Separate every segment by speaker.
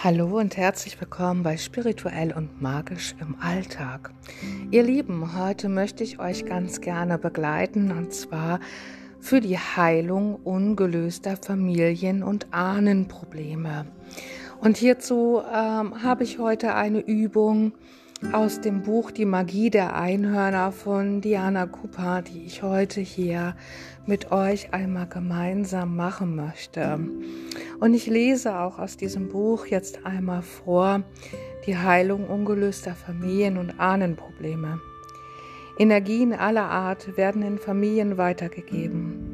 Speaker 1: Hallo und herzlich willkommen bei Spirituell und Magisch im Alltag. Ihr Lieben, heute möchte ich euch ganz gerne begleiten und zwar für die Heilung ungelöster Familien- und Ahnenprobleme. Und hierzu ähm, habe ich heute eine Übung aus dem Buch Die Magie der Einhörner von Diana Cooper, die ich heute hier mit euch einmal gemeinsam machen möchte. Und ich lese auch aus diesem Buch jetzt einmal vor die Heilung ungelöster Familien- und Ahnenprobleme. Energien aller Art werden in Familien weitergegeben.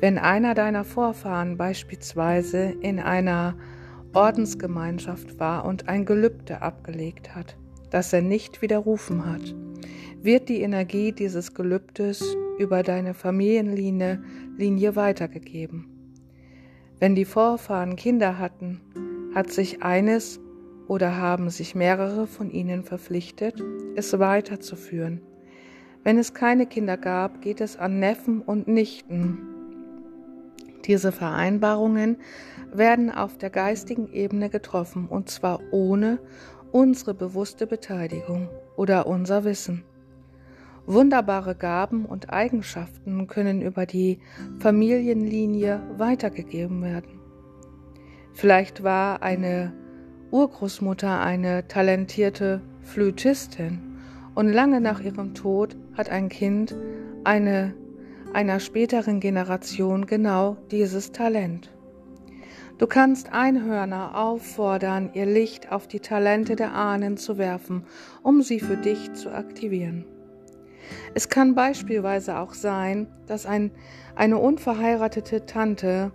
Speaker 1: Wenn einer deiner Vorfahren beispielsweise in einer Ordensgemeinschaft war und ein Gelübde abgelegt hat, das er nicht widerrufen hat, wird die Energie dieses Gelübdes über deine Familienlinie Linie weitergegeben. Wenn die Vorfahren Kinder hatten, hat sich eines oder haben sich mehrere von ihnen verpflichtet, es weiterzuführen. Wenn es keine Kinder gab, geht es an Neffen und Nichten. Diese Vereinbarungen werden auf der geistigen Ebene getroffen, und zwar ohne unsere bewusste Beteiligung oder unser Wissen. Wunderbare Gaben und Eigenschaften können über die Familienlinie weitergegeben werden. Vielleicht war eine Urgroßmutter eine talentierte Flötistin und lange nach ihrem Tod hat ein Kind eine, einer späteren Generation genau dieses Talent. Du kannst Einhörner auffordern, ihr Licht auf die Talente der Ahnen zu werfen, um sie für dich zu aktivieren. Es kann beispielsweise auch sein, dass ein, eine unverheiratete Tante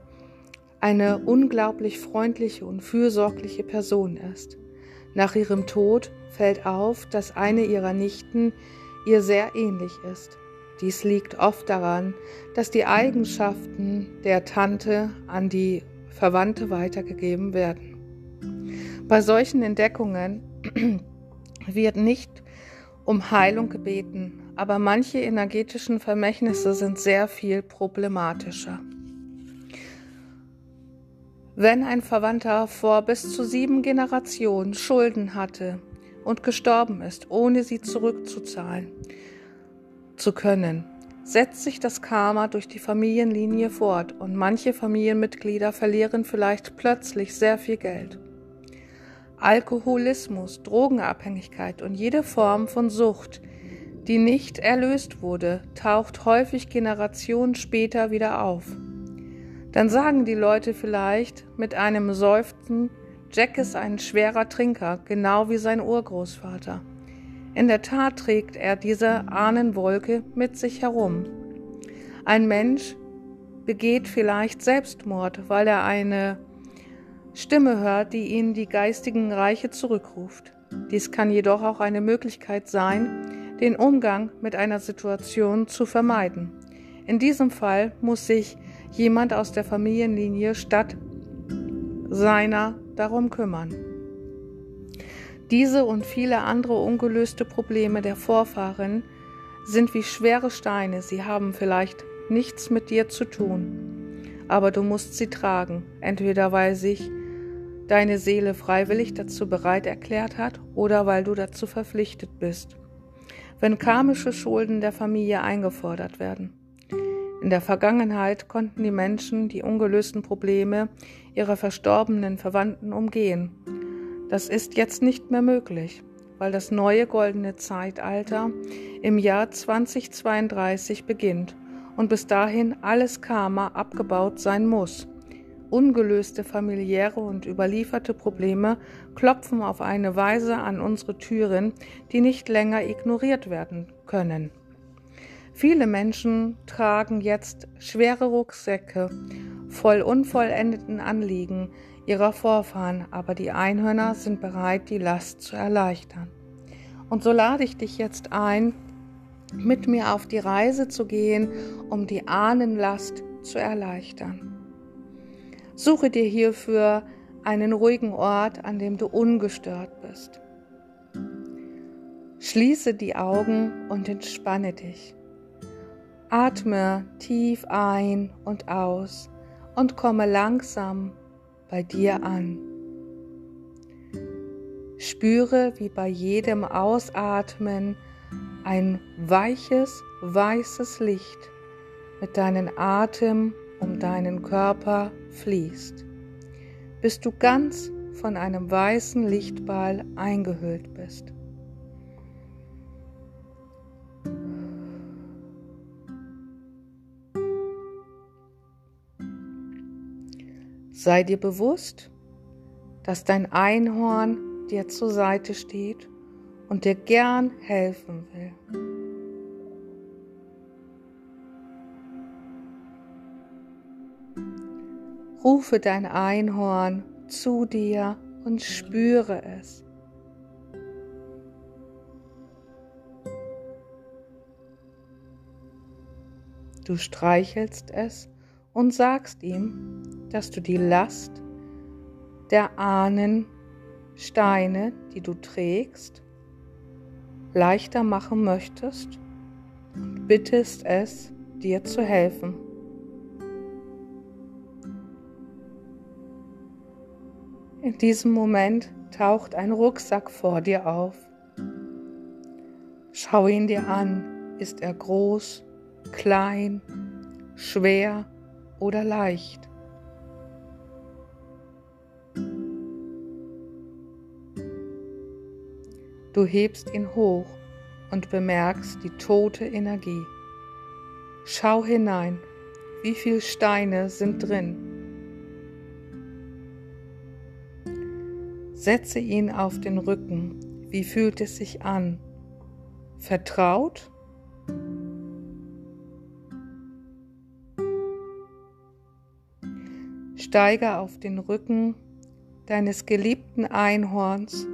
Speaker 1: eine unglaublich freundliche und fürsorgliche Person ist. Nach ihrem Tod fällt auf, dass eine ihrer Nichten ihr sehr ähnlich ist. Dies liegt oft daran, dass die Eigenschaften der Tante an die Verwandte weitergegeben werden. Bei solchen Entdeckungen wird nicht um Heilung gebeten, aber manche energetischen Vermächtnisse sind sehr viel problematischer. Wenn ein Verwandter vor bis zu sieben Generationen Schulden hatte und gestorben ist, ohne sie zurückzuzahlen zu können, setzt sich das Karma durch die Familienlinie fort und manche Familienmitglieder verlieren vielleicht plötzlich sehr viel Geld. Alkoholismus, Drogenabhängigkeit und jede Form von Sucht die nicht erlöst wurde, taucht häufig Generationen später wieder auf. Dann sagen die Leute vielleicht mit einem Seufzen, Jack ist ein schwerer Trinker, genau wie sein Urgroßvater. In der Tat trägt er diese Ahnenwolke mit sich herum. Ein Mensch begeht vielleicht Selbstmord, weil er eine Stimme hört, die ihn die geistigen Reiche zurückruft. Dies kann jedoch auch eine Möglichkeit sein, den Umgang mit einer Situation zu vermeiden. In diesem Fall muss sich jemand aus der Familienlinie statt seiner darum kümmern. Diese und viele andere ungelöste Probleme der Vorfahren sind wie schwere Steine, sie haben vielleicht nichts mit dir zu tun, aber du musst sie tragen, entweder weil sich deine Seele freiwillig dazu bereit erklärt hat oder weil du dazu verpflichtet bist wenn karmische Schulden der Familie eingefordert werden. In der Vergangenheit konnten die Menschen die ungelösten Probleme ihrer verstorbenen Verwandten umgehen. Das ist jetzt nicht mehr möglich, weil das neue goldene Zeitalter im Jahr 2032 beginnt und bis dahin alles Karma abgebaut sein muss. Ungelöste familiäre und überlieferte Probleme klopfen auf eine Weise an unsere Türen, die nicht länger ignoriert werden können. Viele Menschen tragen jetzt schwere Rucksäcke voll unvollendeten Anliegen ihrer Vorfahren, aber die Einhörner sind bereit, die Last zu erleichtern. Und so lade ich dich jetzt ein, mit mir auf die Reise zu gehen, um die Ahnenlast zu erleichtern. Suche dir hierfür einen ruhigen Ort, an dem du ungestört bist. Schließe die Augen und entspanne dich. Atme tief ein und aus und komme langsam bei dir an. Spüre, wie bei jedem Ausatmen ein weiches, weißes Licht mit deinem Atem um deinen Körper fließt, bis du ganz von einem weißen Lichtball eingehüllt bist. Sei dir bewusst, dass dein Einhorn dir zur Seite steht und dir gern helfen will. Rufe dein Einhorn zu dir und spüre es. Du streichelst es und sagst ihm, dass du die Last der Ahnen, Steine, die du trägst, leichter machen möchtest und bittest es, dir zu helfen. In diesem Moment taucht ein Rucksack vor dir auf. Schau ihn dir an. Ist er groß, klein, schwer oder leicht? Du hebst ihn hoch und bemerkst die tote Energie. Schau hinein, wie viele Steine sind drin. Setze ihn auf den Rücken. Wie fühlt es sich an? Vertraut? Steige auf den Rücken deines geliebten Einhorns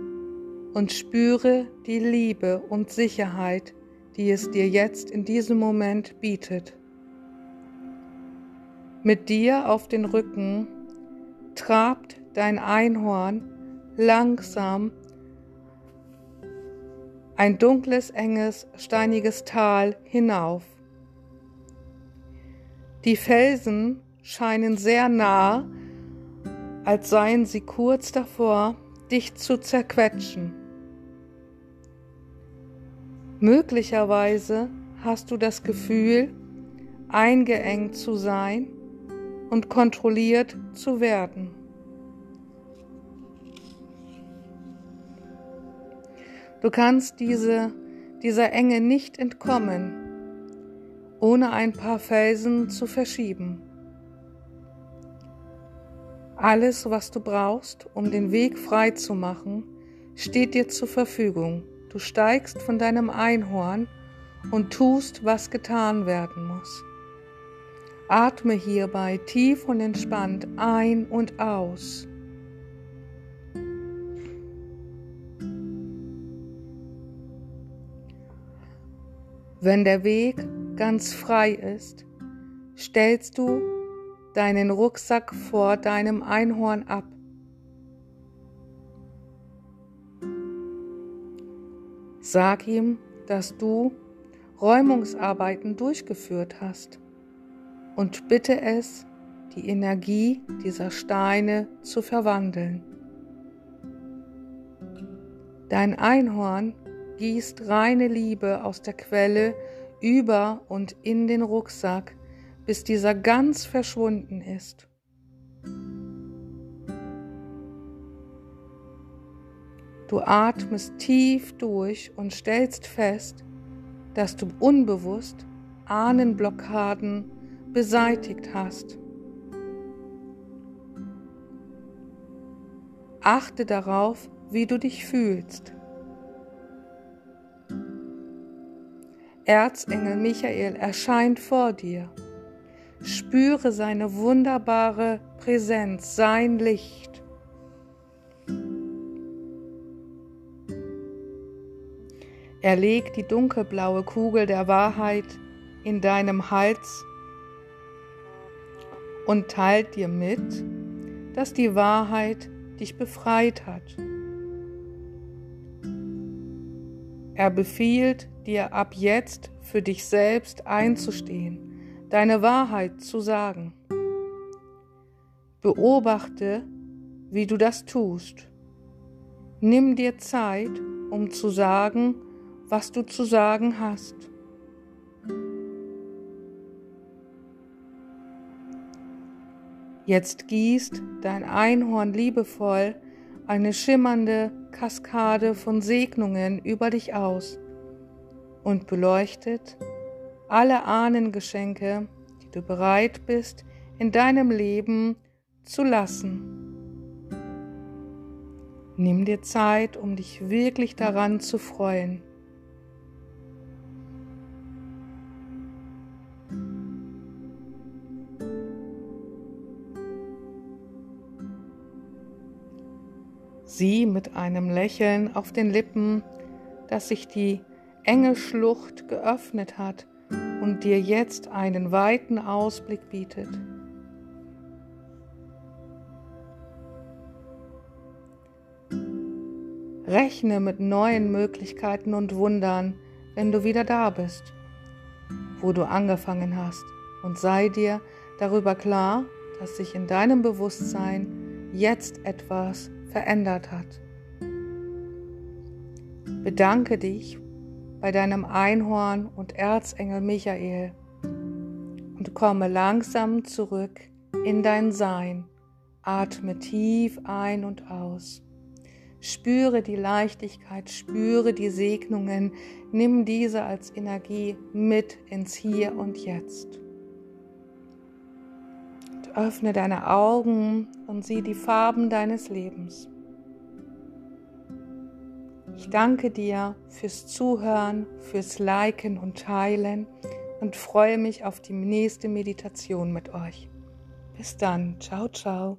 Speaker 1: und spüre die Liebe und Sicherheit, die es dir jetzt in diesem Moment bietet. Mit dir auf den Rücken trabt dein Einhorn langsam ein dunkles, enges, steiniges Tal hinauf. Die Felsen scheinen sehr nah, als seien sie kurz davor, dich zu zerquetschen. Möglicherweise hast du das Gefühl, eingeengt zu sein und kontrolliert zu werden. Du kannst diese, dieser Enge nicht entkommen, ohne ein paar Felsen zu verschieben. Alles, was du brauchst, um den Weg frei zu machen, steht dir zur Verfügung. Du steigst von deinem Einhorn und tust, was getan werden muss. Atme hierbei tief und entspannt ein und aus. Wenn der Weg ganz frei ist, stellst du deinen Rucksack vor deinem Einhorn ab Sag ihm, dass du Räumungsarbeiten durchgeführt hast und bitte es, die Energie dieser Steine zu verwandeln. Dein Einhorn gießt reine Liebe aus der Quelle über und in den Rucksack, bis dieser ganz verschwunden ist. Du atmest tief durch und stellst fest, dass du unbewusst Ahnenblockaden beseitigt hast. Achte darauf, wie du dich fühlst. Erzengel Michael erscheint vor dir. Spüre seine wunderbare Präsenz, sein Licht. Er legt die dunkelblaue Kugel der Wahrheit in deinem Hals und teilt dir mit, dass die Wahrheit dich befreit hat. Er befiehlt dir ab jetzt für dich selbst einzustehen, deine Wahrheit zu sagen. Beobachte, wie du das tust. Nimm dir Zeit, um zu sagen, was du zu sagen hast. Jetzt gießt dein Einhorn liebevoll eine schimmernde Kaskade von Segnungen über dich aus und beleuchtet alle Ahnengeschenke, die du bereit bist, in deinem Leben zu lassen. Nimm dir Zeit, um dich wirklich daran zu freuen. Sieh mit einem Lächeln auf den Lippen, dass sich die enge Schlucht geöffnet hat und dir jetzt einen weiten Ausblick bietet. Rechne mit neuen Möglichkeiten und Wundern, wenn du wieder da bist, wo du angefangen hast, und sei dir darüber klar, dass sich in deinem Bewusstsein jetzt etwas verändert hat. Bedanke dich bei deinem Einhorn und Erzengel Michael und komme langsam zurück in dein Sein. Atme tief ein und aus. Spüre die Leichtigkeit, spüre die Segnungen, nimm diese als Energie mit ins Hier und Jetzt. Öffne deine Augen und sieh die Farben deines Lebens. Ich danke dir fürs Zuhören, fürs Liken und Teilen und freue mich auf die nächste Meditation mit euch. Bis dann. Ciao, ciao.